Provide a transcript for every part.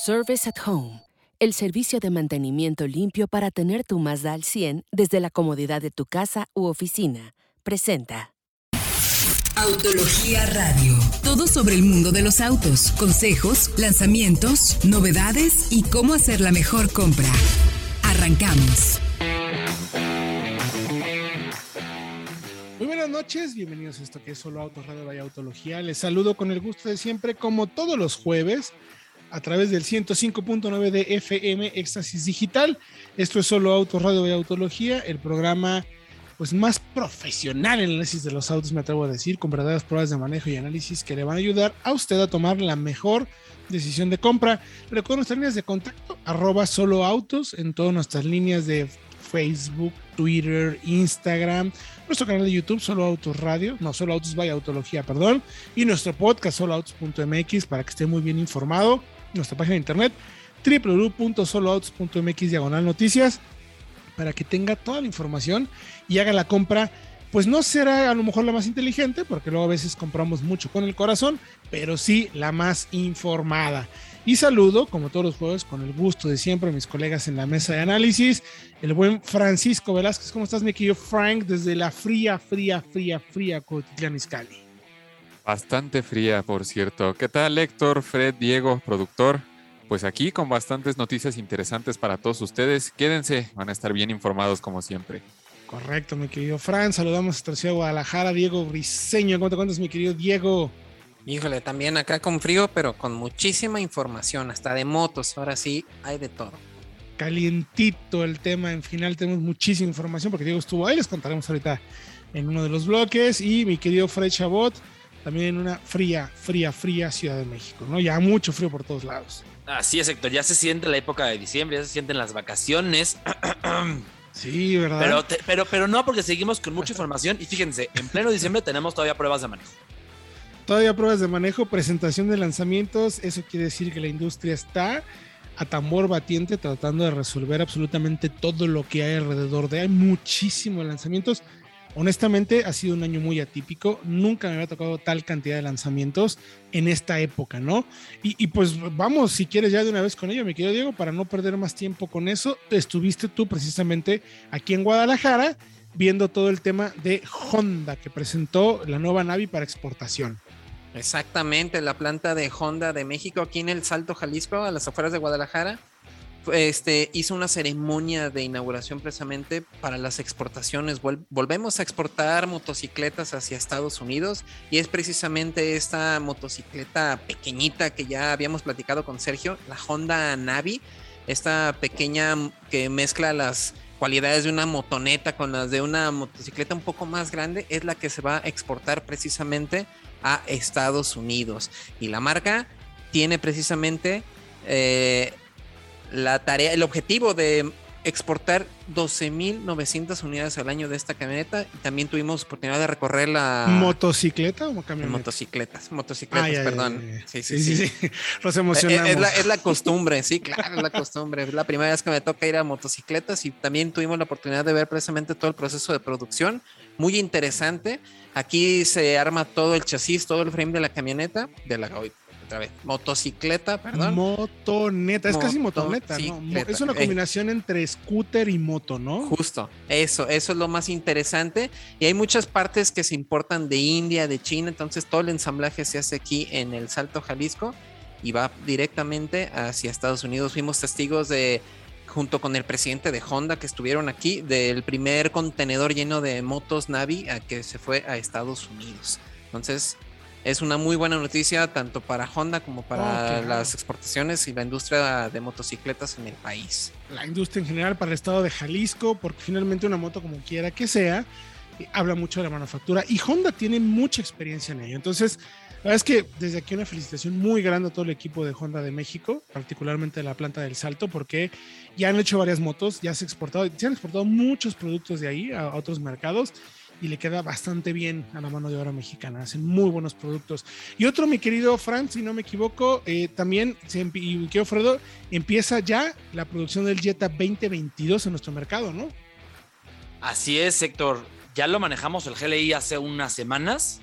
Service at Home, el servicio de mantenimiento limpio para tener tu Mazda al 100 desde la comodidad de tu casa u oficina. Presenta. Autología Radio. Todo sobre el mundo de los autos, consejos, lanzamientos, novedades y cómo hacer la mejor compra. Arrancamos. Muy buenas noches, bienvenidos a esto que es Solo Autos Radio Vaya Autología. Les saludo con el gusto de siempre, como todos los jueves, a través del 105.9 de FM Éxtasis Digital. Esto es Solo Autos Radio Vaya Autología, el programa pues más profesional en el análisis de los autos, me atrevo a decir, con verdaderas pruebas de manejo y análisis que le van a ayudar a usted a tomar la mejor decisión de compra. Recuerden nuestras líneas de contacto, arroba solo autos en todas nuestras líneas de Facebook, Twitter, Instagram, nuestro canal de YouTube, Solo Autos Radio, no, Solo Autos Vaya Autología, perdón, y nuestro podcast, soloautos.mx, para que esté muy bien informado, nuestra página de internet, www.soloautos.mx, diagonal noticias, para que tenga toda la información y haga la compra. Pues no será a lo mejor la más inteligente, porque luego a veces compramos mucho con el corazón, pero sí la más informada. Y saludo, como todos los jueves, con el gusto de siempre a mis colegas en la mesa de análisis, el buen Francisco Velázquez. ¿Cómo estás, mi querido Frank? Desde la fría, fría, fría, fría Cotitlán Izcalli. Bastante fría, por cierto. ¿Qué tal, Héctor, Fred, Diego, productor? Pues aquí con bastantes noticias interesantes para todos ustedes. Quédense, van a estar bien informados como siempre. Correcto, mi querido Fran. Saludamos a ciudad de Guadalajara, Diego Briseño. ¿Cómo te cuentas, mi querido Diego? Híjole, también acá con frío, pero con muchísima información, hasta de motos. Ahora sí, hay de todo. Calientito el tema. En final tenemos muchísima información porque Diego estuvo ahí. Les contaremos ahorita en uno de los bloques. Y mi querido Fred Chabot, también en una fría, fría, fría Ciudad de México, ¿no? Ya mucho frío por todos lados. Así es, Héctor. Ya se siente la época de diciembre, ya se sienten las vacaciones. Sí, ¿verdad? Pero, pero, pero no, porque seguimos con mucha información. Y fíjense, en pleno diciembre tenemos todavía pruebas de manejo. Todavía pruebas de manejo, presentación de lanzamientos. Eso quiere decir que la industria está a tambor batiente tratando de resolver absolutamente todo lo que hay alrededor de. Hay muchísimos lanzamientos honestamente ha sido un año muy atípico. Nunca me había tocado tal cantidad de lanzamientos en esta época, ¿no? Y, pues vamos, si quieres ya de una vez con ello, mi querido Diego, para no perder más tiempo con eso, estuviste tú precisamente aquí en Guadalajara viendo todo el tema de Honda que presentó la nueva Navi para exportación. Exactamente, la planta de Honda de México aquí en el Salto Jalisco, a las afueras de Guadalajara este, hizo una ceremonia de inauguración precisamente para las exportaciones. volvemos a exportar motocicletas hacia Estados Unidos y es precisamente esta motocicleta pequeñita que ya habíamos platicado con Sergio, la Honda Navi, esta pequeña que mezcla las cualidades de una motoneta con las de una motocicleta un poco más grande, es la que se va a exportar precisamente a Estados Unidos. Y la marca tiene precisamente... Eh, la tarea, el objetivo de exportar 12.900 unidades al año de esta camioneta y también tuvimos oportunidad de recorrer la... ¿Motocicleta o camioneta? Motocicletas, motocicletas, perdón. sí, sí, sí, Nos emocionamos. Es, la, es, la, costumbre, sí, claro, es la costumbre. Es la primera vez que me toca ir a motocicletas y también tuvimos la oportunidad de ver precisamente todo el proceso de producción. Muy interesante. Aquí se arma todo el chasis, todo el frame de la camioneta, de la Motocicleta, perdón. Motoneta, es casi motoneta, ¿no? Es una combinación entre scooter y moto, ¿no? Justo, eso, eso es lo más interesante. Y hay muchas partes que se importan de India, de China, entonces todo el ensamblaje se hace aquí en el Salto Jalisco y va directamente hacia Estados Unidos. Fuimos testigos de junto con el presidente de Honda que estuvieron aquí, del primer contenedor lleno de motos Navi a que se fue a Estados Unidos. Entonces, es una muy buena noticia tanto para Honda como para las exportaciones y la industria de motocicletas en el país. La industria en general para el estado de Jalisco, porque finalmente una moto como quiera que sea, eh, habla mucho de la manufactura y Honda tiene mucha experiencia en ello. Entonces, la verdad es que desde aquí una felicitación muy grande a todo el equipo de Honda de México, particularmente de la planta del Salto, porque ya han hecho varias motos, ya se, exportado, se han exportado muchos productos de ahí a otros mercados y le queda bastante bien a la mano de obra mexicana. Hacen muy buenos productos. Y otro, mi querido Frank, si no me equivoco, eh, también, y mi querido Fredo, empieza ya la producción del Jetta 2022 en nuestro mercado, ¿no? Así es, Héctor. Ya lo manejamos el GLI hace unas semanas.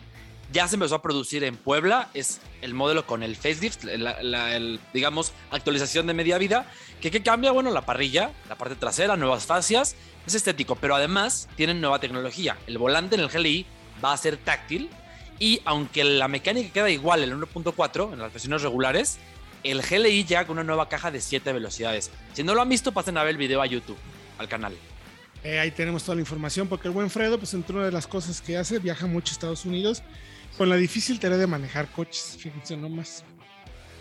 ya se empezó a producir en Puebla. Es el modelo con el facelift, la, la- digamos, actualización de media vida. Que cambia, bueno, la parrilla, la parte trasera, nuevas fascias. Es estético, pero además tienen nueva tecnología. El volante en el GLI va a ser táctil. Y aunque la mecánica queda igual en el 1.4, en las versiones regulares, el GLI llega con una nueva caja de 7 velocidades. Si no lo han visto, pasen a ver el video a YouTube, al canal. Eh, ahí tenemos toda la información, porque el buen Fredo, pues entre una de las cosas que hace, viaja mucho a Estados Unidos con la difícil tarea de manejar coches, fíjense nomás.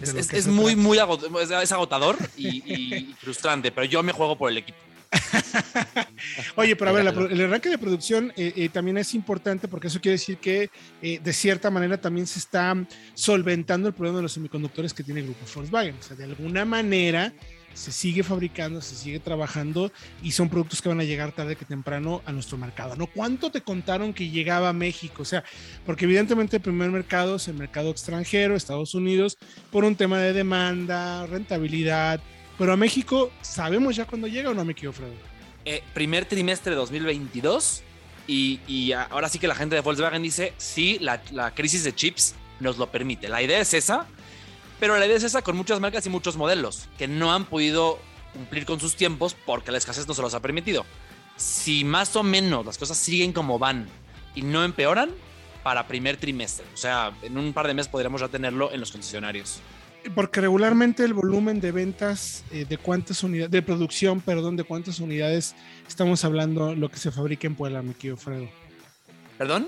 Es, es- muy, muy agot- es, agotador y, y frustrante, pero yo me juego por el equipo. Oye, pero a ver, la el arranque de producción eh, eh, también es importante porque eso quiere decir que eh, de cierta manera también se está solventando el problema de los semiconductores que tiene el grupo Volkswagen. O sea, de alguna manera se sigue fabricando, se sigue trabajando y son productos que van a llegar tarde que temprano a nuestro mercado. ¿No? ¿Cuánto te contaron que llegaba a México? O sea, porque evidentemente el primer mercado es el mercado extranjero, Estados Unidos, por un tema de demanda, rentabilidad. Pero a México, ¿sabemos ya cuándo llega o no me Fredo? Eh, primer trimestre de 2022 y, y ahora sí que la gente de Volkswagen dice, sí, la, la crisis de chips nos lo permite. La idea es esa, pero la idea es esa con muchas marcas y muchos modelos que no han podido cumplir con sus tiempos porque la escasez no se los ha permitido. Si más o menos las cosas siguen como van y no empeoran, para primer trimestre. O sea, en un par de meses podríamos ya tenerlo en los concesionarios. Porque regularmente el volumen de ventas eh, de cuántas unidades, de producción, perdón, de cuántas unidades estamos hablando lo que se fabrica en Puebla, mi querido Fredo. ¿Perdón?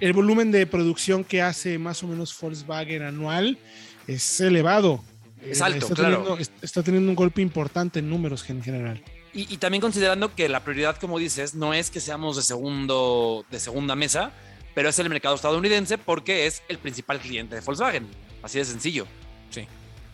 El volumen de producción que hace más o menos Volkswagen anual es elevado. Es alto, está claro. Teniendo, es- está teniendo un golpe importante en números en general. Y, y también considerando que la prioridad, como dices, no es que seamos de, segundo, de segunda mesa, pero es el mercado estadounidense porque es el principal cliente de Volkswagen. Así de sencillo.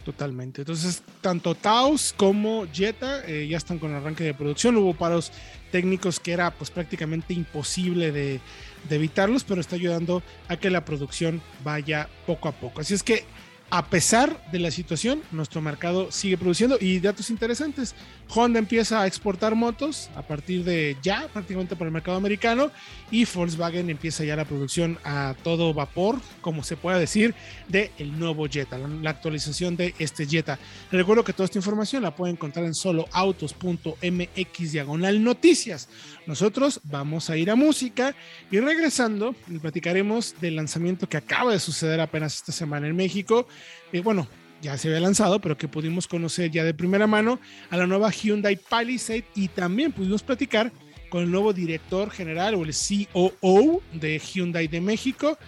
Totalmente. Entonces, tanto Taos como Jetta eh, ya están con arranque de producción. Hubo paros técnicos que era pues prácticamente imposible de, de evitarlos, pero está ayudando a que la producción vaya poco a poco. Así es que, a pesar de la situación, nuestro mercado sigue produciendo y datos interesantes. Honda empieza a exportar motos a partir de ya, prácticamente para el mercado americano, y Volkswagen empieza ya la producción a todo vapor, como se pueda decir, de el nuevo Jetta, la, actualización de este Jetta. Recuerdo que toda esta información la pueden encontrar en soloautos.mx noticias. Nosotros vamos a ir a música y regresando platicaremos del lanzamiento que acaba de suceder apenas esta semana en México. Eh, bueno, ya se había lanzado, pero que pudimos conocer ya de primera mano a la nueva Hyundai Palisade y también pudimos platicar con el nuevo director general o el COO de Hyundai de México,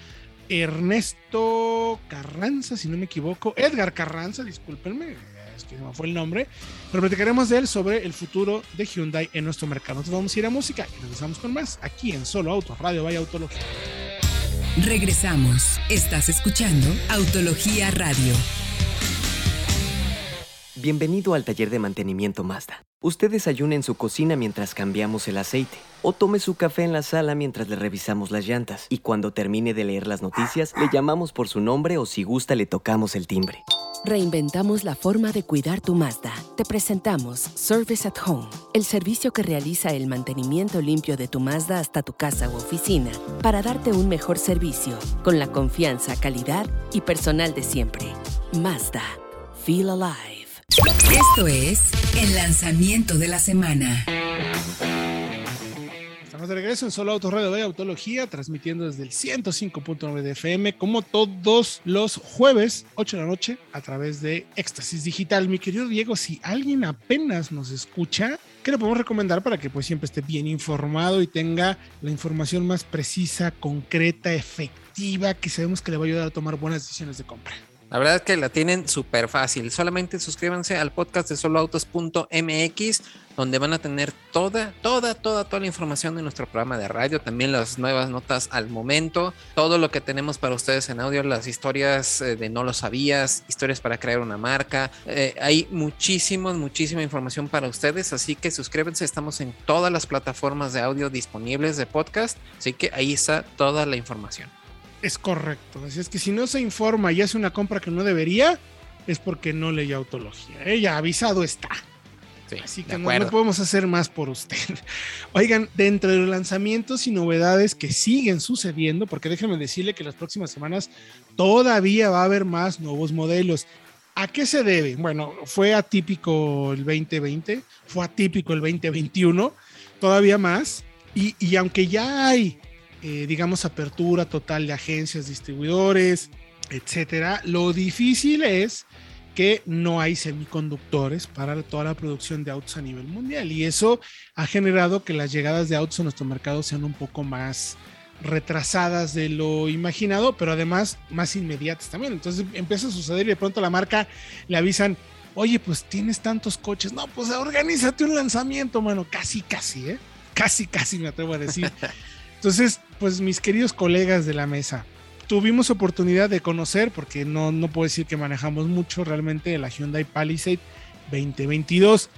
Ernesto Carranza, si no me equivoco, Edgar Carranza, discúlpenme, es que no fue el nombre, pero platicaremos de él sobre el futuro de Hyundai en nuestro mercado. Nosotros vamos a ir a música y regresamos con más aquí en Solo Autos, Radio Vaya Autología. Regresamos. Estás escuchando Autología Radio. Bienvenido al taller de mantenimiento Mazda. Usted desayuna en su cocina mientras cambiamos el aceite o tome su café en la sala mientras le revisamos las llantas y cuando termine de leer las noticias le llamamos por su nombre o si gusta le tocamos el timbre. Reinventamos la forma de cuidar tu Mazda. Te presentamos Service at Home, el servicio que realiza el mantenimiento limpio de tu Mazda hasta tu casa u oficina para darte un mejor servicio con la confianza, calidad y personal de siempre. Mazda. Feel alive. Esto es el lanzamiento de la semana. Estamos de regreso en Solo Autos Radio de Autología, transmitiendo desde el 105.9 de FM, como todos los jueves, 8 de la noche, a través de Éxtasis Digital. Mi querido Diego, si alguien apenas nos escucha, ¿qué le podemos recomendar para que pues siempre esté bien informado y tenga la información más precisa, concreta, efectiva, que sabemos que le va a ayudar a tomar buenas decisiones de compra? La verdad es que la tienen súper fácil. Solamente suscríbanse al podcast de soloautos.mx, donde van a tener toda, toda, toda, toda la información de nuestro programa de radio. También las nuevas notas al momento. Todo lo que tenemos para ustedes en audio, las historias eh, de no lo sabías, historias para crear una marca. Eh, hay muchísimo, muchísima información para ustedes. Así que suscríbanse. Estamos en todas las plataformas de audio disponibles de podcast. Así que ahí está toda la información. Es correcto. Así es que si no se informa y hace una compra que no debería, es porque no leía autología. Ella avisado está. Sí, Así que no, no podemos hacer más por usted. Oigan, dentro de los lanzamientos y novedades que siguen sucediendo, porque déjenme decirle que las próximas semanas todavía va a haber más nuevos modelos. ¿A qué se debe? Bueno, fue atípico el 2020, fue atípico el 2021, todavía más. Y, y aunque ya hay, eh, digamos, apertura total de agencias, distribuidores, etcétera, lo difícil es que no hay semiconductores para toda la producción de autos a nivel mundial y eso ha generado que las llegadas de autos a nuestro mercado sean un poco más retrasadas de lo imaginado, pero además más inmediatas también. Entonces empieza a suceder y de pronto la marca le avisan, oye, pues tienes tantos coches, no, pues organízate un lanzamiento, mano, casi, casi, ¿eh? Casi, casi me atrevo a decir. Entonces, pues mis queridos colegas de la mesa, tuvimos oportunidad de conocer, porque no, no puedo decir que manejamos mucho realmente la Hyundai Palisade 2022.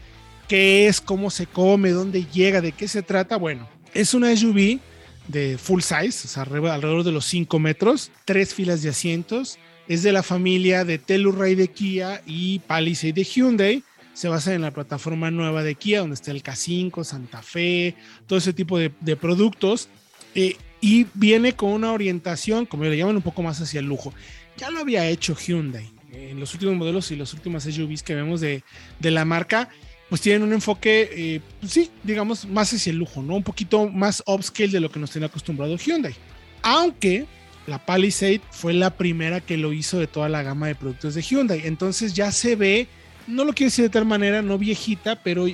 ¿Qué es? ¿Cómo se come? ¿Dónde llega? ¿De qué se trata? Bueno, es una SUV de full size, o sea, alrededor de los 5 metros, tres filas de asientos. Es de la familia de Telluride de Kia y Palisade de Hyundai. Se basa en la plataforma nueva de Kia, donde está el K5, Santa Fe, todo ese tipo de, de productos. Eh, y viene con una orientación, como le llaman, un poco más hacia el lujo. Ya lo había hecho Hyundai en los últimos modelos y las últimas SUVs que vemos de, de la marca, pues tienen un enfoque, eh, pues sí, digamos, más hacia el lujo, ¿no? Un poquito más upscale de lo que nos tenía acostumbrado Hyundai. Aunque la Palisade fue la primera que lo hizo de toda la gama de productos de Hyundai. Entonces ya se ve, no lo quiero decir de tal manera, no viejita, pero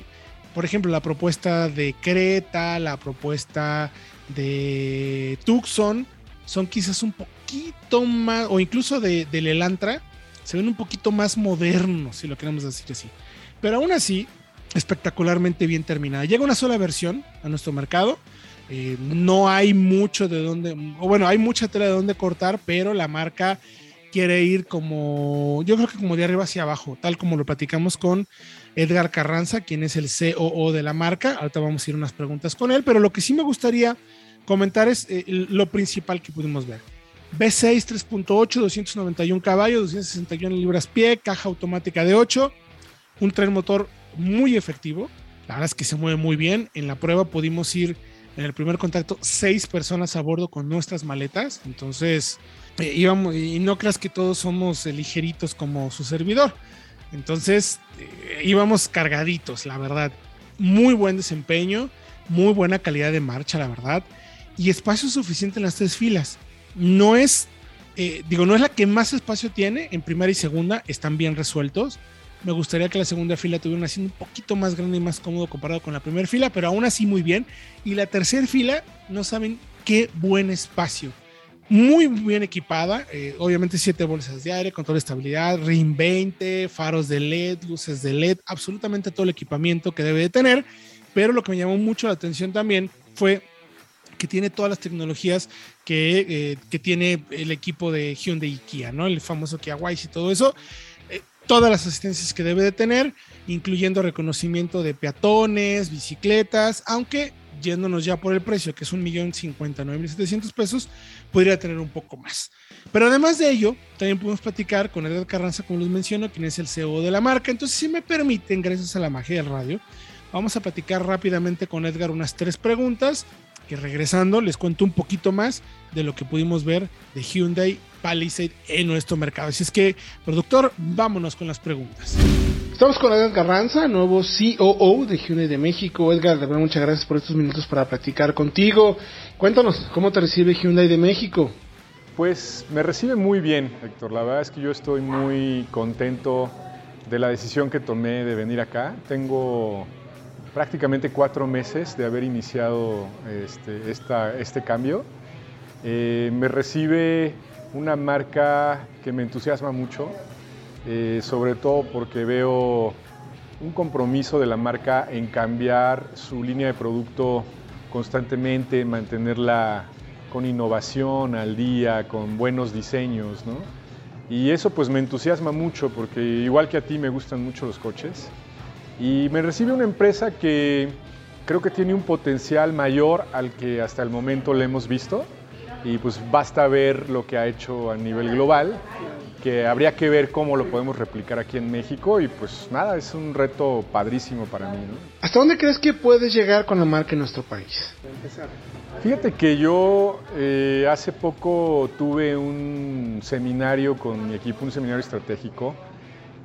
por ejemplo, la propuesta de Creta, la propuesta de Tucson son quizás un poquito más, o incluso de, del Elantra, se ven un poquito más modernos, si lo queremos decir así. Pero aún así, espectacularmente bien terminada. Llega una sola versión a nuestro mercado. Eh, no hay mucho de dónde, o bueno, hay mucha tela de dónde cortar, pero la marca quiere ir como, yo creo que como de arriba hacia abajo, tal como lo platicamos con Edgar Carranza, quien es el COO de la marca. Ahorita vamos a ir unas preguntas con él, pero lo que sí me gustaría comentar es eh, lo principal que pudimos ver. V6 3.8, 291 caballos, 261 libras pie, caja automática de 8, un tren motor muy efectivo. La verdad es que se mueve muy bien. En la prueba pudimos ir en el primer contacto seis personas a bordo con nuestras maletas. Entonces eh, íbamos, y no creas que todos somos ligeritos como su servidor. Entonces eh, íbamos cargaditos, la verdad. Muy buen desempeño, muy buena calidad de marcha, la verdad. Y espacio suficiente en las tres filas. No es, eh, digo, no es la que más espacio tiene. En primera y segunda están bien resueltos. Me gustaría que la segunda fila tuviera un un poquito más grande y más cómodo comparado con la primera fila, pero aún así muy bien. Y la tercera fila, no saben qué buen espacio. Muy bien equipada, eh, obviamente siete bolsas de aire, control de estabilidad, RIM 20, faros de LED, luces de LED, absolutamente todo el equipamiento que debe de tener. Pero lo que me llamó mucho la atención también fue que tiene todas las tecnologías que, eh, que tiene el equipo de Hyundai y Kia, ¿no? El famoso Kia Wise y todo eso todas las asistencias que debe de tener, incluyendo reconocimiento de peatones, bicicletas, aunque yéndonos ya por el precio, que es un millón cincuenta mil setecientos pesos, podría tener un poco más. Pero además de ello, también podemos platicar con Edgar Carranza, como les menciono, quien es el CEO de la marca. Entonces, si me permiten, gracias a la magia del radio, vamos a platicar rápidamente con Edgar unas tres preguntas que regresando les cuento un poquito más de lo que pudimos ver de Hyundai Palisade en nuestro mercado. Así es que, productor, vámonos con las preguntas. Estamos con Edgar Carranza, nuevo COO de Hyundai de México. Edgar, de verdad, muchas gracias por estos minutos para platicar contigo. Cuéntanos, ¿cómo te recibe Hyundai de México? Pues me recibe muy bien, Héctor. La verdad es que yo estoy muy contento de la decisión que tomé de venir acá. Tengo prácticamente cuatro meses de haber iniciado este, este cambio. Eh, me recibe una marca que me entusiasma mucho, eh, sobre todo porque veo un compromiso de la marca en cambiar su línea de producto constantemente, mantenerla con innovación al día, con buenos diseños, ¿no? Y eso pues me entusiasma mucho porque igual que a ti me gustan mucho los coches. Y me recibe una empresa que creo que tiene un potencial mayor al que hasta el momento le hemos visto y pues basta ver lo que ha hecho a nivel global, que habría que ver cómo lo podemos replicar aquí en México y pues nada, es un reto padrísimo para mí. ¿no? ¿Hasta dónde crees que puedes llegar con la marca en nuestro país? Fíjate que yo eh, hace poco tuve un seminario con mi equipo, un seminario estratégico,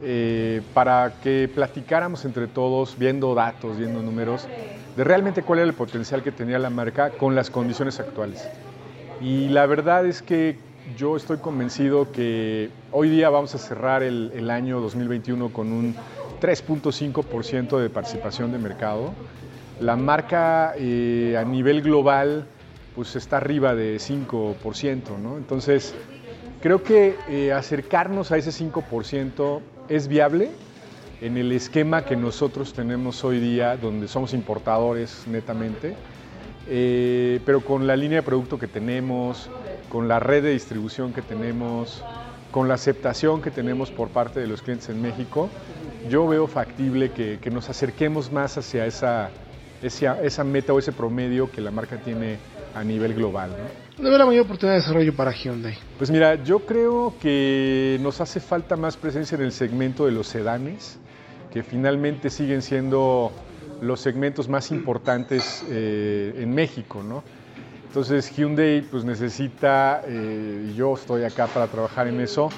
eh, para que platicáramos entre todos, viendo datos, viendo números, de realmente cuál era el potencial que tenía la marca con las condiciones actuales. Y la verdad es que yo estoy convencido que hoy día vamos a cerrar el, el año 2021 con un 3.5% de participación de mercado. La marca eh, a nivel global pues está arriba de 5%, ¿no? Entonces, creo que eh, acercarnos a ese 5% es viable en el esquema que nosotros tenemos hoy día, donde somos importadores netamente, eh, pero con la línea de producto que tenemos, con la red de distribución que tenemos, con la aceptación que tenemos por parte de los clientes en México, yo veo factible que, nos acerquemos más hacia esa, meta o ese promedio que la marca tiene a nivel global. ¿Dónde ve la mayor oportunidad de desarrollo para Hyundai? Pues mira, yo creo que nos hace falta más presencia en el segmento de los sedanes, que finalmente siguen siendo los segmentos más importantes eh, en México, ¿no? Entonces Hyundai pues necesita, eh, yo estoy acá para trabajar en eso,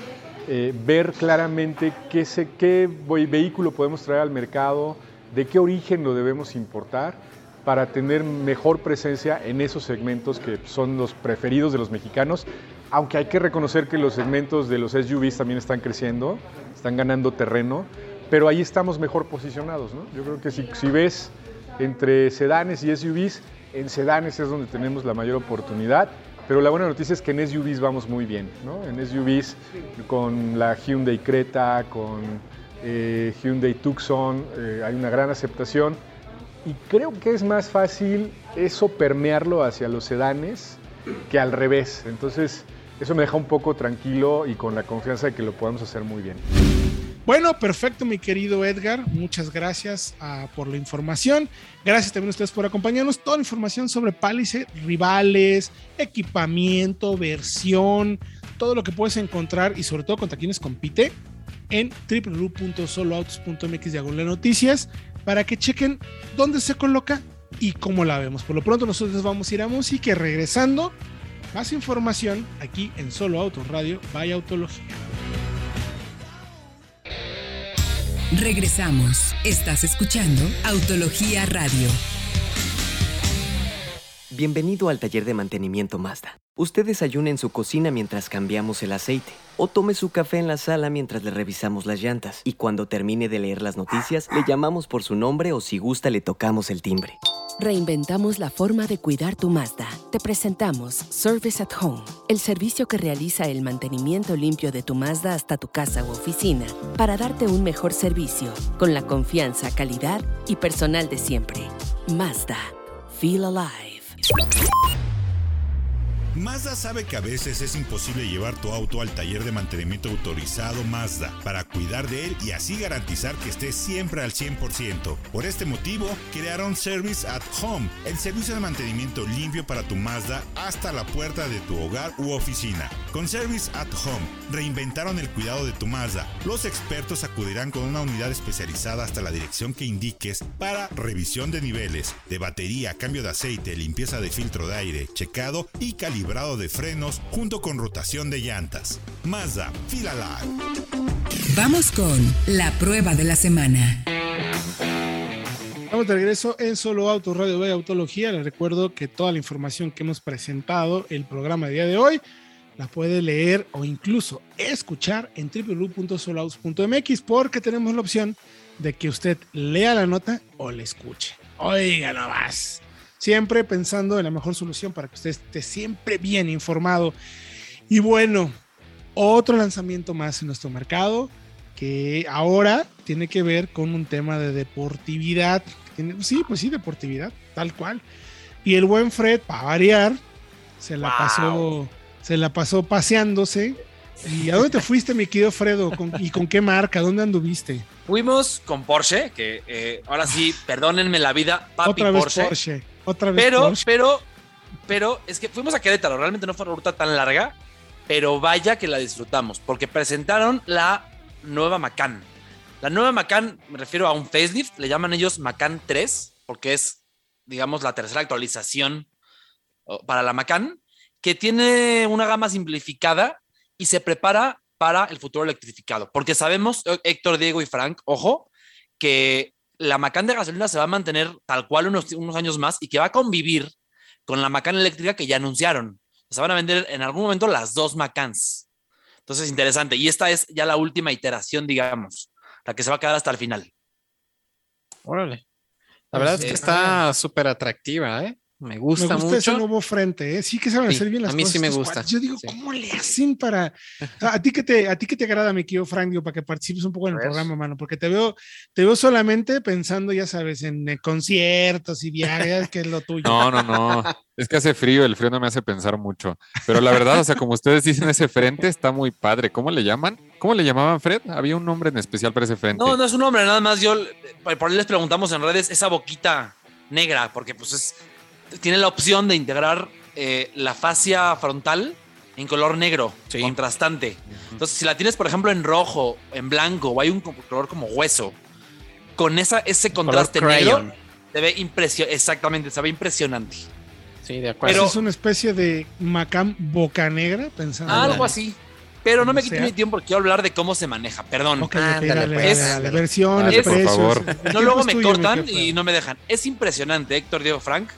eh, ver claramente qué, se, qué vehículo podemos traer al mercado, de qué origen lo debemos importar para tener mejor presencia en esos segmentos que son los preferidos de los mexicanos, aunque hay que reconocer que los segmentos de los SUVs también están creciendo, están ganando terreno, pero ahí estamos mejor posicionados. Yo creo que si, si ves entre sedanes y SUVs, en sedanes es donde tenemos la mayor oportunidad, pero la buena noticia es que en SUVs vamos muy bien. En SUVs con la Hyundai Creta, con eh, Hyundai Tucson, eh, hay una gran aceptación y creo que es más fácil eso permearlo hacia los sedanes que al revés. Entonces, eso me deja un poco tranquilo y con la confianza de que lo podemos hacer muy bien. Bueno, perfecto, mi querido Edgar. Muchas gracias uh, por la información. Gracias también a ustedes por acompañarnos. Toda la información sobre Palisade, rivales, equipamiento, versión, todo lo que puedes encontrar y sobre todo contra quienes compite en www.soloautos.mx diagonal noticias para que chequen dónde se coloca y cómo la vemos. Por lo pronto nosotros vamos a ir a música y regresando, más información aquí en Solo Autos Radio, vaya Autología. Regresamos. Estás escuchando Autología Radio. Bienvenido al taller de mantenimiento Mazda. Usted desayuna en su cocina mientras cambiamos el aceite, o tome su café en la sala mientras le revisamos las llantas, y cuando termine de leer las noticias, le llamamos por su nombre o si gusta le tocamos el timbre. Reinventamos la forma de cuidar tu Mazda. Te presentamos Service at Home, el servicio que realiza el mantenimiento limpio de tu Mazda hasta tu casa u oficina para darte un mejor servicio con la confianza, calidad y personal de siempre. Mazda. Feel alive. って。Mazda sabe que a veces es imposible llevar tu auto al taller de mantenimiento autorizado Mazda para cuidar de él y así garantizar que esté siempre al 100%. Por este motivo, crearon Service at Home, el servicio de mantenimiento limpio para tu Mazda hasta la puerta de tu hogar u oficina. Con Service at Home, reinventaron el cuidado de tu Mazda. Los expertos acudirán con una unidad especializada hasta la dirección que indiques para revisión de niveles, de batería, cambio de aceite, limpieza de filtro de aire, checado y calibración librado de frenos junto con rotación de llantas. Mazda, fila Vamos con la prueba de la semana. Estamos de regreso en Solo Auto Radio de Autología. Les recuerdo que toda la información que hemos presentado el programa de día de hoy la puede leer o incluso escuchar en www.soloautos.mx porque tenemos la opción de que usted lea la nota o la escuche. Oiga, no más siempre pensando en la mejor solución para que usted esté siempre bien informado. Y bueno, otro lanzamiento más en nuestro mercado que ahora tiene que ver con un tema de deportividad. Sí, pues sí, deportividad, tal cual. Y el buen Fred, para variar, se la wow. pasó, se la pasó paseándose. ¿Y a dónde te fuiste, mi querido Fredo? ¿Y con qué marca? ¿Dónde anduviste? Fuimos con Porsche, que eh, ahora sí, perdónenme la vida, papi Otra vez Porsche. Porsche. Otra vez pero, Porsche. pero pero es que fuimos a Querétaro, realmente no fue una ruta tan larga, pero vaya que la disfrutamos, porque presentaron la nueva Macan. La nueva Macan, me refiero a un facelift, le llaman ellos Macan 3, porque es, digamos, la tercera actualización para la Macan, que tiene una gama simplificada y se prepara para el futuro electrificado. Porque sabemos, eh, Héctor, Diego y Frank, ojo, que la Macan de gasolina se va a mantener tal cual unos, unos años más y que va a convivir con la Macan eléctrica que ya anunciaron. Se van a vender en algún momento las dos Macans. Entonces, interesante. Y esta es ya la última iteración, digamos, la que se va a quedar hasta el final. Órale. La verdad es que está súper atractiva, ¿eh? Me gusta, me gusta mucho. ese nuevo frente, ¿eh? Sí que saben Sí, hacer bien las a mí cosas. sí me gusta. Yo digo, sí. ¿cómo le hacen para. A ti que te, a ti que te agrada, mi querido Frank, digo, para que participes un poco en el A ver. programa, mano, porque te veo, te veo solamente pensando, ya sabes, en eh, conciertos y viajes, que es lo tuyo. No, no, no. Es que hace frío, el frío no me hace pensar mucho. Pero la verdad, o sea, como ustedes dicen, ese frente está muy padre. ¿Cómo le llaman? ¿Cómo le llamaban, Fred? Había un nombre en especial para ese frente. No, no es un nombre, nada más yo, por por ahí les preguntamos en redes, esa boquita negra, porque pues es, tiene la opción de integrar eh, la fascia frontal en color negro, Sí. contrastante. Entonces, si la tienes, por ejemplo, en rojo, en blanco, o hay un co- color como hueso, con esa, ese contraste negro, se ve impresionante, exactamente, se ve impresionante. Sí, de acuerdo. Pero- es una especie de Macam boca negra, pensando. Algo así. Pero no me sea- mi tiempo porque quiero hablar de cómo se maneja, perdón. Ok, ok, Ándale, dale, pues. dale, dale. Versiones, Dale, por precios. favor. No, luego es me tuyo, cortan y no me dejan. Es impresionante, Héctor Diego Frank,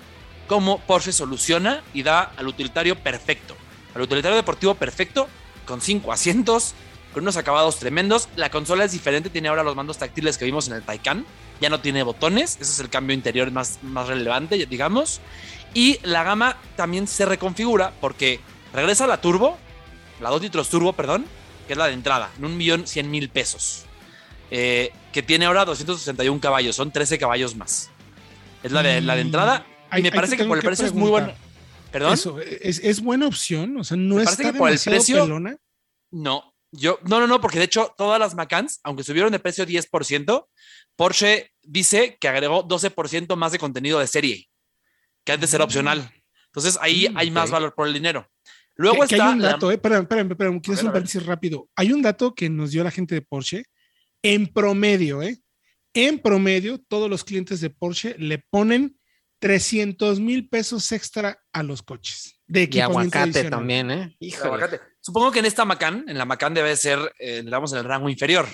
cómo Porsche soluciona y da al utilitario perfecto. Al utilitario deportivo perfecto, con cinco asientos, con unos acabados tremendos. La consola es diferente, tiene ahora los mandos táctiles que vimos en el Taycan. Ya no tiene botones, ese es el cambio interior más, más relevante, digamos. Y la gama también se reconfigura porque regresa la turbo, la 2 litros turbo, perdón, que es la de entrada, en un millón cien mil pesos. Eh, que tiene ahora 261 caballos, son 13 caballos más. Es la de, la de entrada. Ahí- Y me parece que por el precio es muy preguntar. ¿Perdón? Eso, es, es buena opción, o sea, no parece que por el precio- pelona. No, yo, no, no, no, porque de hecho todas las Macans, aunque subieron de precio 10%, Porsche dice que agregó 12% más de contenido de serie, que antes era opcional. Entonces ahí Mm, hay más valor por el dinero. Luego que, que está hay un la- dato, eh, espérame, espérame, espérame, quiero hacer un paréntesis rápido. Hay un dato que nos dio la gente de Porsche. En promedio, ¿eh? En promedio, todos los clientes de Porsche le ponen 300 mil pesos extra a los coches. De y aguacate también, ¿eh? el Híjole. aguacate. Supongo que en esta Macan, en la Macan debe ser, eh, digamos, en el rango inferior.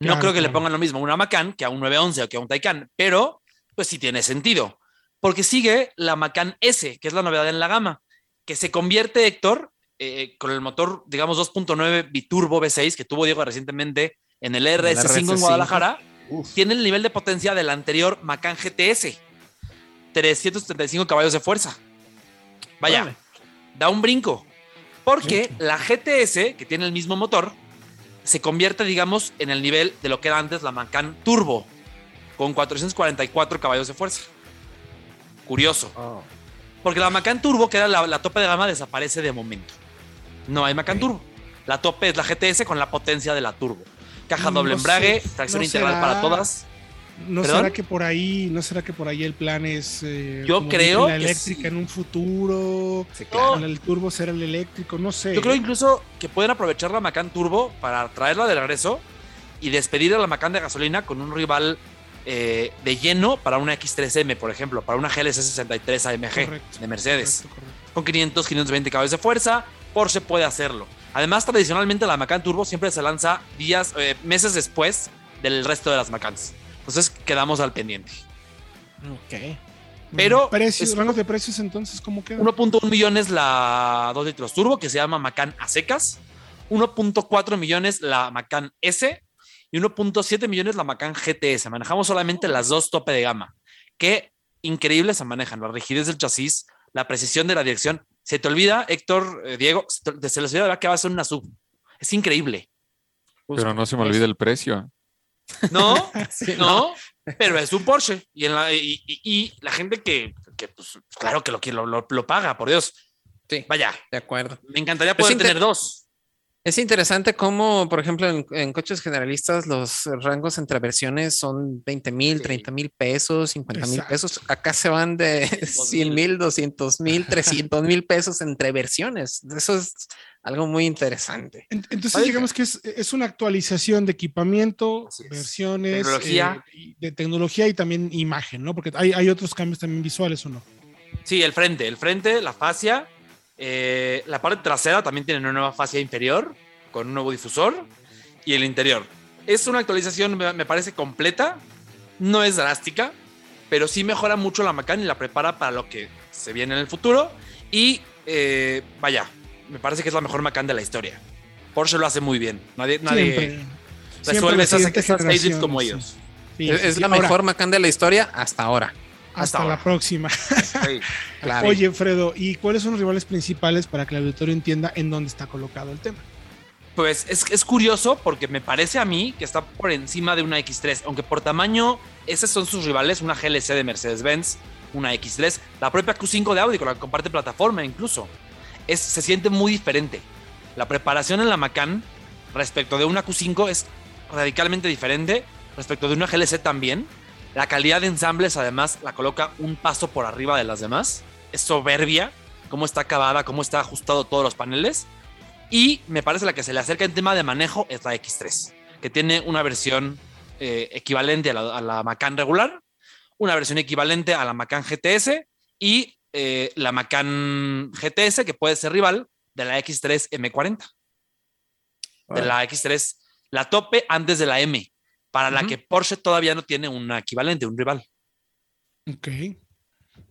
No Claro, creo que le pongan lo mismo a una Macan que a un 911 o que a un Taycan, pero pues sí tiene sentido. Porque sigue la Macan S, que es la novedad en la gama, que se convierte, Héctor, eh, con el motor, digamos, 2.9 biturbo V6 que tuvo Diego recientemente en el RS5 en RS5. Guadalajara, tiene el nivel de potencia del anterior Macan GTS, 375 caballos de fuerza. Vaya, da un brinco. Porque la GTS, que tiene el mismo motor, se convierte, digamos, en el nivel de lo que era antes la Macan Turbo, con 444 caballos de fuerza. Curioso. Oh. Porque la Macan Turbo, que era la, la tope de gama, desaparece de momento. No hay Macan Turbo. La tope es la GTS con la potencia de la Turbo. Caja Mm, doble embrague, sé, tracción no integral será- para todas. ¿No ¿Perdón? será que por ahí, no será que por ahí el plan es eh, Yo como creo la que eléctrica sí. en un futuro? Sí, claro. Con el turbo será el eléctrico, no sé. Yo creo incluso que pueden aprovechar la Macan Turbo para traerla de regreso y despedir a la Macan de gasolina con un rival eh, de lleno para una X3M, por ejemplo, para una GLC 63 AMG Correcto, de Mercedes. Correcto, correcto. Con 500, 520 caballos de fuerza, Porsche puede hacerlo. Además, tradicionalmente la Macan Turbo siempre se lanza días, eh, meses después del resto de las Macans. Entonces quedamos al pendiente. Ok. Pero Precios, es- rangos de precios entonces, ¿cómo queda? 1.1 millones la 2 litros turbo, que se llama Macan a secas. 1.4 millones la Macan S y 1.7 millones la Macan GTS. Manejamos solamente las dos tope de gama. Qué increíble se manejan. La rigidez del chasis, la precisión de la dirección. Se te olvida, Héctor, eh, Diego, se, te, se les olvida que va a ser una sub. Es increíble. Pero no se me olvide el precio. ¿No? Sí, ¿No? Pero es un Porsche. Y, en la, y, y- y la gente que, que, pues, claro que lo, lo, lo- paga, por Dios. Sí, Vaya, de acuerdo. me encantaría Pues poder tener dos. Es interesante cómo, por ejemplo, en, en coches generalistas los rangos entre versiones son 20 mil, Sí. 30 mil pesos, 50 mil pesos. Acá se van de 100 mil, 200 mil, 300 mil pesos entre versiones. Eso es algo muy interesante. En- Entonces, Oye. digamos que es, es una actualización de equipamiento, versiones, Tecnología. eh, y de tecnología y también imagen, ¿no? Porque hay, hay otros cambios también visuales o no. Sí, el frente, el frente, la fascia, eh, la parte trasera también tiene una nueva fascia inferior con un nuevo difusor y el interior. Es una actualización, me parece completa, no es drástica, pero sí mejora mucho la Macan y la prepara para lo que se viene en el futuro. Y eh, vaya, me parece que es la mejor Macan de la historia. Porsche lo hace muy bien. Nadie, nadie Siempre. resuelve esas, esas como sí. ellos. Sí, es sí, es sí. la Ahora, mejor Macan de la historia hasta ahora. Hasta la próxima. Sí. Claro. Oye, Fredo, ¿y cuáles son los rivales principales para que el auditorio entienda en dónde está colocado el tema? Pues es, es curioso porque me parece a mí que está por encima de una X3, aunque por tamaño, esos son sus rivales, una GLC de Mercedes-Benz, una X3, la propia Q5 de Audi con la que comparte plataforma incluso. Es, se siente muy diferente. La preparación en la Macan respecto de una Q5 es radicalmente diferente, respecto de una GLC también. La calidad de ensambles además la coloca un paso por arriba de las demás. Es soberbia, cómo está acabada, cómo está ajustado todos los paneles. Y me parece la que se le acerca en tema de manejo es la X3, que tiene una versión eh, equivalente a la, a la Macan regular, una versión equivalente a la Macan GTS y eh, la Macan GTS, que puede ser rival de la X3 M40. De la X3, la tope antes de la M, para la Ujú. que Porsche todavía no tiene un equivalente, un rival. Ok.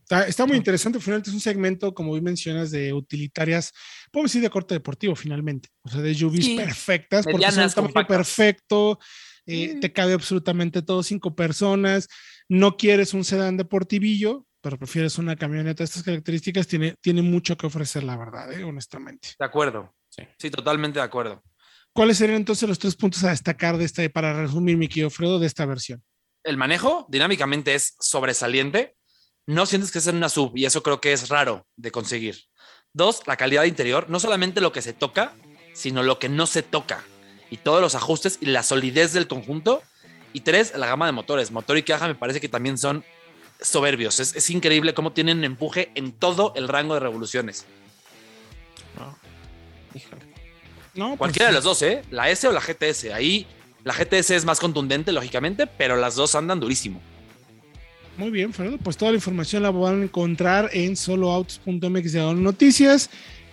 Está, está muy interesante. Finalmente es un segmento, como bien mencionas, de utilitarias, podemos decir de corte deportivo, finalmente. O sea, de SUVs Sí. perfectas, porque Medianas, un tamaño perfecto, eh, te cabe absolutamente todo, cinco personas. No quieres un sedán deportivillo, pero prefieres una camioneta de estas características, tiene, tiene mucho que ofrecer, la verdad, eh, honestamente. De acuerdo. Sí. totalmente de acuerdo. ¿Cuáles serían entonces los tres puntos a destacar de esta, para resumir, mi querido Fredo, de esta versión? el manejo dinámicamente es sobresaliente. No sientes que es en una sub y eso creo que es raro de conseguir. Dos, la calidad de interior, no solamente lo que se toca, sino lo que no se toca y todos los ajustes y la solidez del conjunto. Y tres, la gama de motores. Motor y caja me parece que también son soberbios. Es, es increíble cómo tienen empuje en todo el rango de revoluciones. Híjole. No, pues, Cualquiera de los dos, ¿eh? La S o la GTS. Ahí la GTS es más contundente, lógicamente, pero las dos andan durísimo. Muy bien, Fredo. Pues toda la información la van a encontrar en soloautos.mx de noticias.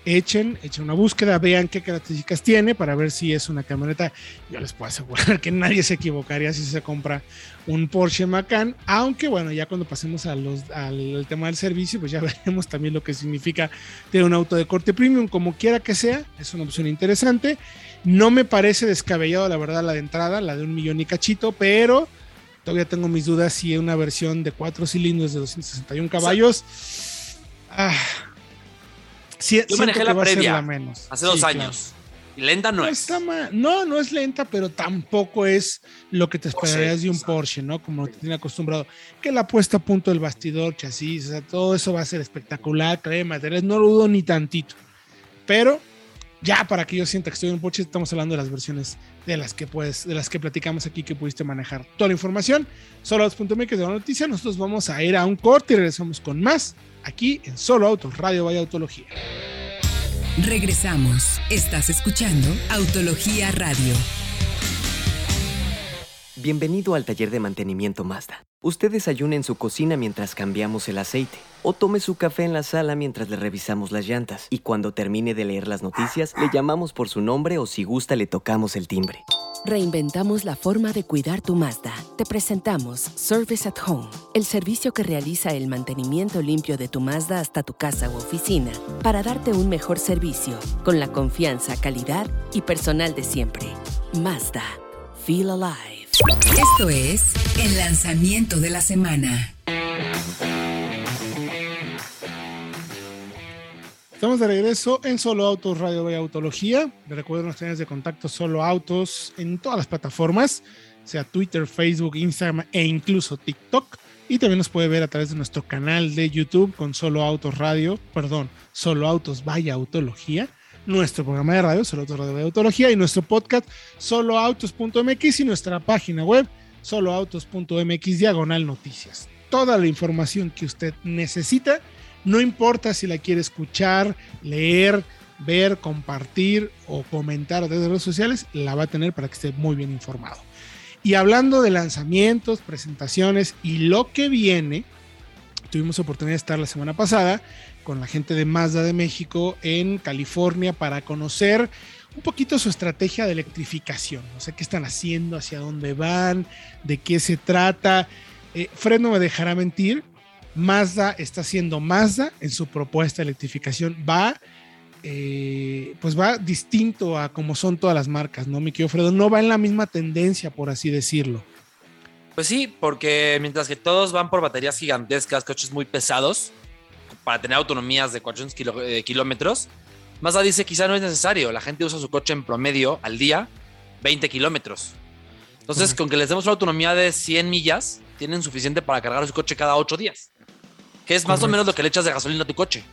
Echen, echen una búsqueda, vean qué características tiene para ver si es una camioneta. Yo les puedo asegurar que nadie se equivocaría si se compra un Porsche Macan, aunque bueno, ya cuando pasemos al, al tema del servicio, pues ya veremos también lo que significa tener un auto de corte premium, como quiera que sea, es una opción interesante. No me parece descabellado, la verdad, la de entrada, la de un millón y cachito, pero todavía tengo mis dudas si una versión de cuatro cilindros de 261 caballos. ah, sí- Yo manejé la previa la menos. hace dos Sí, claro. años. Y lenta no, No, es. no, no es lenta, pero tampoco es lo que te esperarías de un. Porsche, ¿no? Como te tiene acostumbrado. Que la puesta a punto del bastidor, chasis, o sea, todo eso va a ser espectacular, trae materiales, no lo dudo ni tantito. Pero ya para que yo sienta que estoy en un Porsche, estamos hablando de las versiones de las que puedes, de las que platicamos aquí que pudiste manejar. Toda la información, solo que de la noticia. Nosotros vamos a ir a un corte y regresamos con más aquí en Solo Autos, Radio Vaya Autología. Regresamos. Estás escuchando Autología Radio. Bienvenido al taller de mantenimiento Mazda. Usted desayuna en su cocina mientras cambiamos el aceite. O tome su café en la sala mientras le revisamos las llantas. Y cuando termine de leer las noticias, le llamamos por su nombre o si gusta le tocamos el timbre. Reinventamos la forma de cuidar tu Mazda. Te presentamos Service at Home, el servicio que realiza el mantenimiento limpio de tu Mazda hasta tu casa u oficina para darte un mejor servicio con la confianza, calidad y personal de siempre. Mazda. Feel alive. Esto es el lanzamiento de la semana. Estamos de regreso en Solo Autos Radio y Autología. Les recuerdo nuestras líneas de contacto Solo Autos en todas las plataformas, sea Twitter, Facebook, Instagram e incluso TikTok. Y también nos puede ver a través de nuestro canal de YouTube con Solo Autos Radio, perdón, Solo Autos Vaya Autología. Nuestro programa de radio, Solo Autos Radio de Autología, y nuestro podcast, soloautos.mx, y nuestra página web, soloautos.mx, diagonal noticias. Toda la información que usted necesita, no importa si la quiere escuchar, leer, ver, compartir o comentar desde redes sociales, la va a tener para que esté muy bien informado. Y hablando de lanzamientos, presentaciones y lo que viene, tuvimos oportunidad de estar la semana pasada con la gente de Mazda de México en California para conocer un poquito su estrategia de electrificación. No sé qué están haciendo, hacia dónde van, de qué se trata. Eh, Fred no me dejará mentir. Mazda está haciendo Mazda en su propuesta de electrificación. Va, eh, pues va distinto a como son todas las marcas, ¿no, mi querido Fredo? No va en la misma tendencia, por así decirlo. Pues sí, porque mientras que todos van por baterías gigantescas, coches muy pesados, para tener autonomías de 400 eh, kilómetros, Mazda dice quizá no es necesario. La gente usa su coche en promedio al día 20 kilómetros. Entonces, con que les demos una autonomía de 100 millas, tienen suficiente para cargar su coche cada 8 días. Que es más o menos lo que le echas de gasolina a tu coche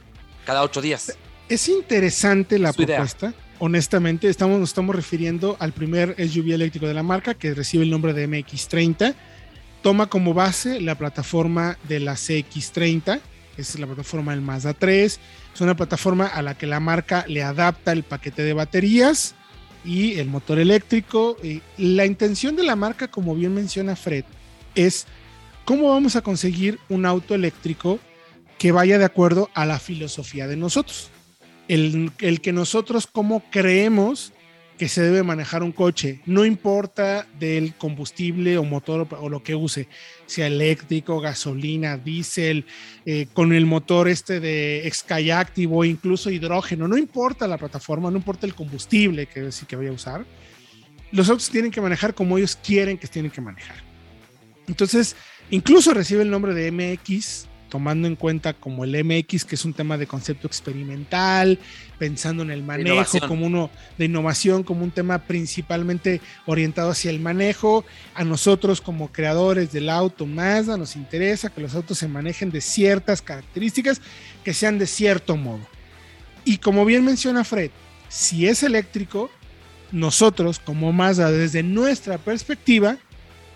cada 8 días. Es interesante la propuesta. Honestamente, estamos, nos estamos refiriendo al primer SUV eléctrico de la marca que recibe el nombre de MX30 toma como base la plataforma de la CX30, es la plataforma del Mazda 3, es una plataforma a la que la marca le adapta el paquete de baterías y el motor eléctrico. la intención de la marca, como bien menciona Fred, es cómo vamos a conseguir un auto eléctrico que vaya de acuerdo a la filosofía de nosotros. El, que nosotros como creemos que se debe manejar un coche, no importa del combustible o motor o lo que use, sea eléctrico, gasolina, diésel, eh, con el motor este de Sky Active o incluso hidrógeno, no importa la plataforma, no importa el combustible que sí que voy a usar, los autos tienen que manejar como ellos quieren que tienen que manejar. Entonces, incluso recibe el nombre de MX, tomando en cuenta como el MX, que es un tema de concepto experimental, pensando en el manejo como uno de innovación, como un tema principalmente orientado hacia el manejo. A nosotros como creadores del auto Mazda nos interesa que los autos se manejen de ciertas características, que sean de cierto modo. Y como bien menciona Fred, si es eléctrico, nosotros como Mazda desde nuestra perspectiva,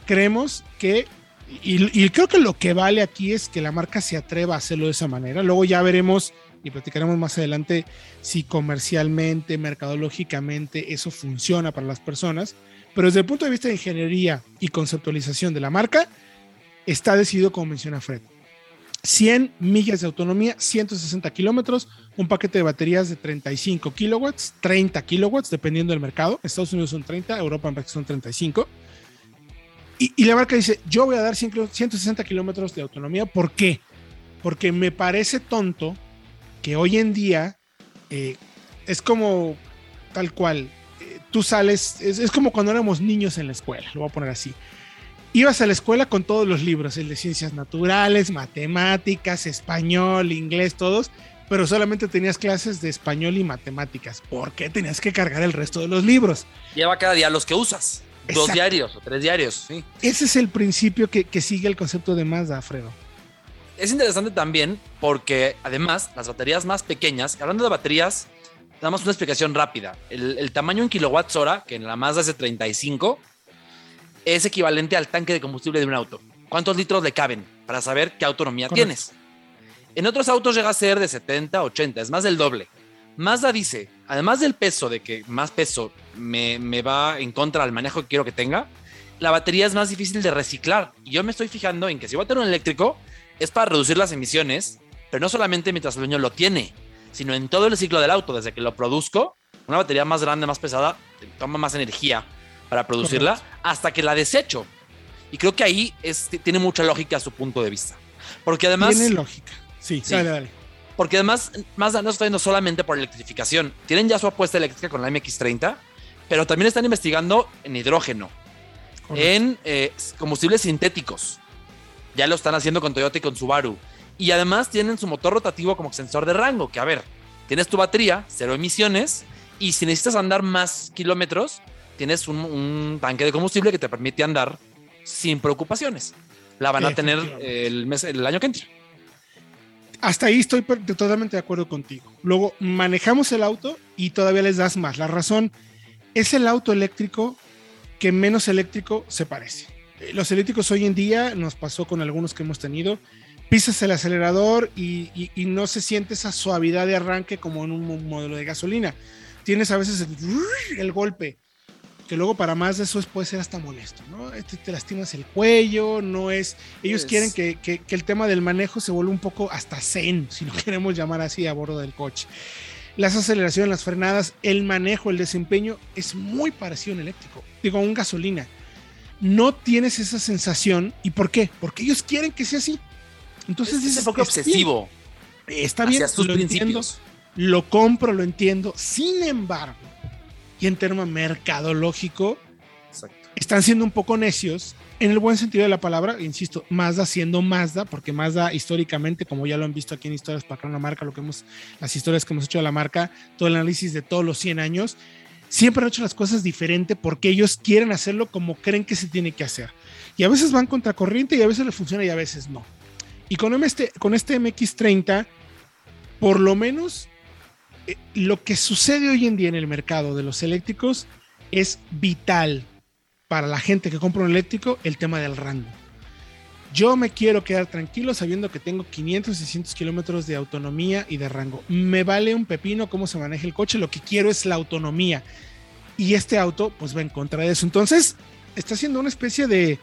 creemos que y, creo que lo que vale aquí es que la marca se atreva a hacerlo de esa manera. Luego ya veremos y platicaremos más adelante si comercialmente, mercadológicamente eso funciona para las personas. Pero desde el punto de vista de ingeniería y conceptualización de la marca, está decidido como menciona Fred. 100 millas de autonomía, 160 kilómetros, un paquete de baterías de 35 kilowatts, 30 kilowatts, dependiendo del mercado. Estados Unidos son 30, Europa en son 35 y, la marca dice, yo voy a dar 160 kilómetros de autonomía. ¿Por qué? Porque me parece tonto que hoy en día eh, es como tal cual. Eh, tú sales, es, como cuando éramos niños en la escuela, lo voy a poner así. Ibas a la escuela con todos los libros, el de ciencias naturales, matemáticas, español, inglés, todos, pero solamente tenías clases de español y matemáticas. ¿Por qué tenías que cargar el resto de los libros? Lleva cada día los que usas. Dos diarios o tres diarios, sí. Ese es el principio que, sigue el concepto de Mazda, Fredo. Es interesante también porque además las baterías más pequeñas, hablando de baterías, damos una explicación rápida. El, tamaño en kilowatts hora, que en la Mazda es de 35, es equivalente al tanque de combustible de un auto. ¿Cuántos litros le caben? Para saber qué autonomía tienes. En otros autos llega a ser de 70, 80, es más del doble. Mazda dice, además del peso, de que más peso me, va en contra del manejo que quiero que tenga, la batería es más difícil de reciclar. Y yo me estoy fijando en que si voy a tener un eléctrico, es para reducir las emisiones, pero no solamente mientras el dueño lo tiene, sino en todo el ciclo del auto, desde que lo produzco, una batería más grande, más pesada, toma más energía para producirla, hasta que la desecho. Y creo que ahí es, tiene mucha lógica su punto de vista. Porque además... Tiene lógica. Sí, sí. dale, dale. Porque además Mazda no está yendo solamente por electrificación. Tienen ya su apuesta eléctrica con la MX30, pero también están investigando en hidrógeno, en eh, combustibles sintéticos. Ya lo están haciendo con Toyota y con Subaru. Y además tienen su motor rotativo como sensor de rango, que a ver, tienes tu batería, cero emisiones, y si necesitas andar más kilómetros, tienes un, tanque de combustible que te permite andar sin preocupaciones. La van a tener el, mes, el año que entra hasta ahí estoy totalmente de acuerdo contigo. Luego manejamos el auto y todavía les das más. La razón es el auto eléctrico que menos eléctrico se parece. Eh, los eléctricos hoy en día, nos pasó con algunos que hemos tenido, pisas el acelerador y, no se siente esa suavidad de arranque como en un modelo de gasolina. Tienes a veces el, golpe, que luego para más de eso puede ser hasta molesto, ¿no? Te, te lastimas el cuello, no es... Ellos quieren que, que, el tema del manejo se vuelva un poco hasta zen, si no queremos llamar así, a bordo del coche. Las aceleraciones, las frenadas, el manejo, el desempeño es muy parecido en eléctrico. Digo, un gasolina. No tienes esa sensación. ¿Y por qué? Porque ellos quieren que sea así. Entonces es, un poco obsesivo. Está bien, tus principios. lo compro, lo entiendo. Sin embargo, y en términos mercadológico, están siendo un poco necios en el buen sentido de la palabra, insisto, Mazda siendo Mazda, porque Mazda históricamente, como ya lo han visto aquí en Historias para una marca, lo que hemos, las historias que hemos hecho de la marca, todo el análisis de todos los 100 años, siempre han hecho las cosas diferente porque ellos quieren hacerlo como creen que se tiene que hacer. Y a veces van contra corriente y a veces le funciona y a veces no. Y con este, con este MX30, por lo menos eh, lo que sucede hoy en día en el mercado de los eléctricos es vital para la gente que compra un eléctrico el tema del rango. Yo me quiero quedar tranquilo sabiendo que tengo 500, 600 kilómetros de autonomía y de rango. Me vale un pepino cómo se maneja el coche, lo que quiero es la autonomía. Y este auto pues va en contra de eso. Entonces está haciendo una especie de,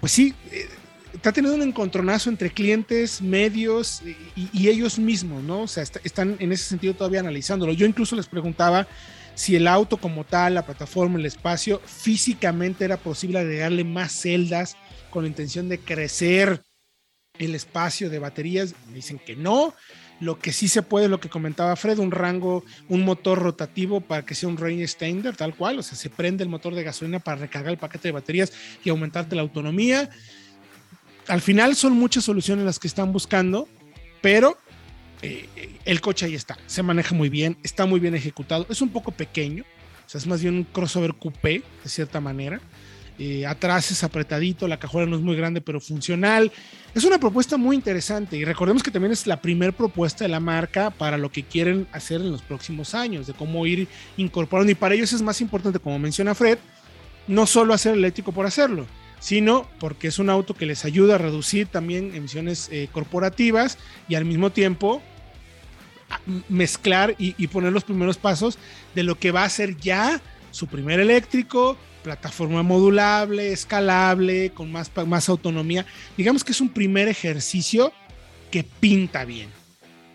pues sí, eh, está teniendo un encontronazo entre clientes, medios y, ellos mismos, ¿no? O sea, están en ese sentido todavía analizándolo. Yo incluso les preguntaba si el auto como tal, la plataforma, el espacio, físicamente era posible agregarle más celdas con la intención de crecer el espacio de baterías. Me dicen que no. Lo que sí se puede, lo que comentaba Fred, un rango, un motor rotativo para que sea un range extender, tal cual. O sea, se prende el motor de gasolina para recargar el paquete de baterías y aumentarte la autonomía al final son muchas soluciones las que están buscando, pero eh, el coche ahí está, se maneja muy bien, está muy bien ejecutado, es un poco pequeño, o sea, es más bien un crossover coupé, de cierta manera. Eh, atrás es apretadito, la cajuela no es muy grande, pero funcional. Es una propuesta muy interesante y recordemos que también es la primera propuesta de la marca para lo que quieren hacer en los próximos años, de cómo ir incorporando. Y para ellos es más importante, como menciona Fred, no solo hacer eléctrico por hacerlo, sino porque es un auto que les ayuda a reducir también emisiones eh, corporativas y al mismo tiempo mezclar y, poner los primeros pasos de lo que va a ser ya su primer eléctrico, plataforma modulable, escalable, con más, más autonomía. Digamos que es un primer ejercicio que pinta bien.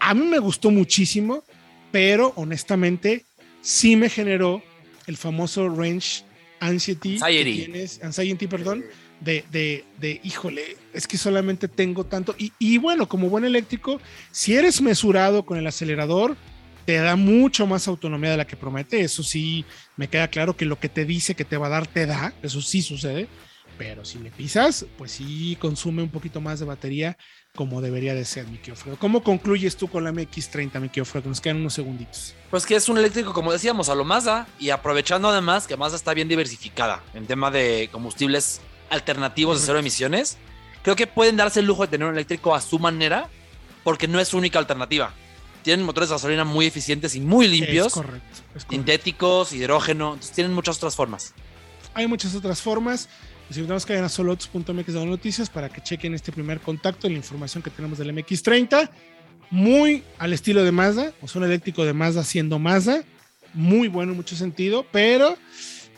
A mí me gustó muchísimo, pero honestamente sí me generó el famoso range anxiety, anxiety, perdón, de, de, de, híjole, es que solamente tengo tanto. Y, y, bueno, como buen eléctrico, si eres mesurado con el acelerador, te da mucho más autonomía de la que promete. Eso sí, me queda claro que lo que te dice que te va a dar, te da. Eso sí sucede. Pero si le pisas, pues sí consume un poquito más de batería como debería de ser, mi Fredo. ¿Cómo concluyes tú con la MX30, mi Fredo? Nos quedan unos segunditos. Pues que es un eléctrico, como decíamos, a lo Mazda y aprovechando además que Mazda está bien diversificada en tema de combustibles alternativos de cero emisiones. Creo que pueden darse el lujo de tener un eléctrico a su manera porque no es su única alternativa. Tienen motores de gasolina muy eficientes y muy limpios. correcto. Sintéticos, hidrógeno. Entonces tienen muchas otras formas. Hay muchas otras formas. Les invitamos que vayan a soloautos.mx de noticias para que chequen este primer contacto, la información que tenemos del MX30. Muy al estilo de Mazda, o sea, un eléctrico de Mazda siendo Mazda. Muy bueno en mucho sentido, pero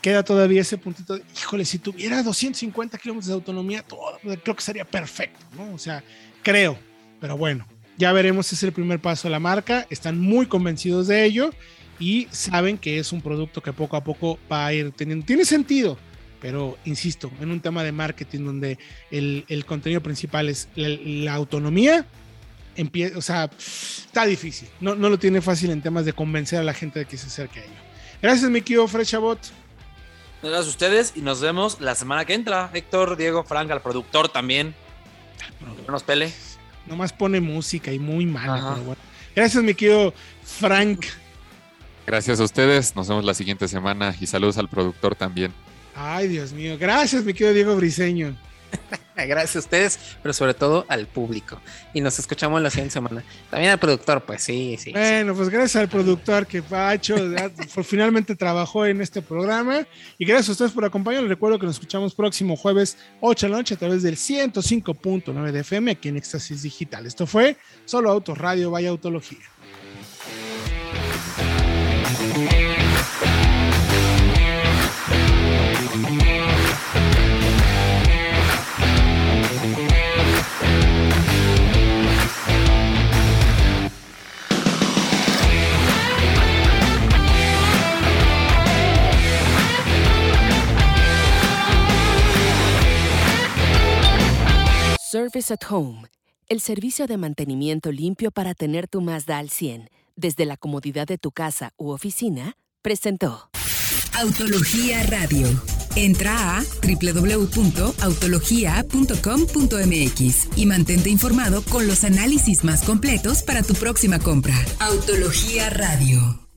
queda todavía ese puntito de, híjole, si tuviera 250 kilómetros de autonomía, todo, creo que sería perfecto, ¿no? O sea, creo, pero bueno, ya veremos, es el primer paso de la marca, están muy convencidos de ello y saben que es un producto que poco a poco va a ir teniendo, tiene sentido, pero insisto, en un tema de marketing donde el, el contenido principal es la, autonomía, empieza, o sea, está difícil. No, no, lo tiene fácil en temas de convencer a la gente de que se acerque a ello. Gracias, mi querido Fred Chabot. Gracias a ustedes y nos vemos la semana que entra. Héctor, Diego, Frank, al productor también. No nos pele. Nomás pone música y muy mala, Gracias, mi querido Frank. Gracias a ustedes. Nos vemos la siguiente semana y saludos al productor también. Ay, Dios mío. Gracias, mi querido Diego Briseño. Gracias a ustedes, pero sobre todo al público. Y nos escuchamos la siguiente semana. También al productor, pues sí, sí. Bueno, pues gracias al productor que ha hecho, finalmente trabajó en este programa. Y gracias a ustedes por acompañarnos. Recuerdo que nos escuchamos próximo jueves 8 de la noche a través del 105.9 de FM aquí en Éxtasis Digital. Esto fue Solo Autos Radio, vaya Autología. Service at Home, el servicio de mantenimiento limpio para tener tu Mazda al 100 desde la comodidad de tu casa u oficina, presentó Autología Radio. Entra a www.autologia.com.mx y mantente informado con los análisis más completos para tu próxima compra. Autología Radio.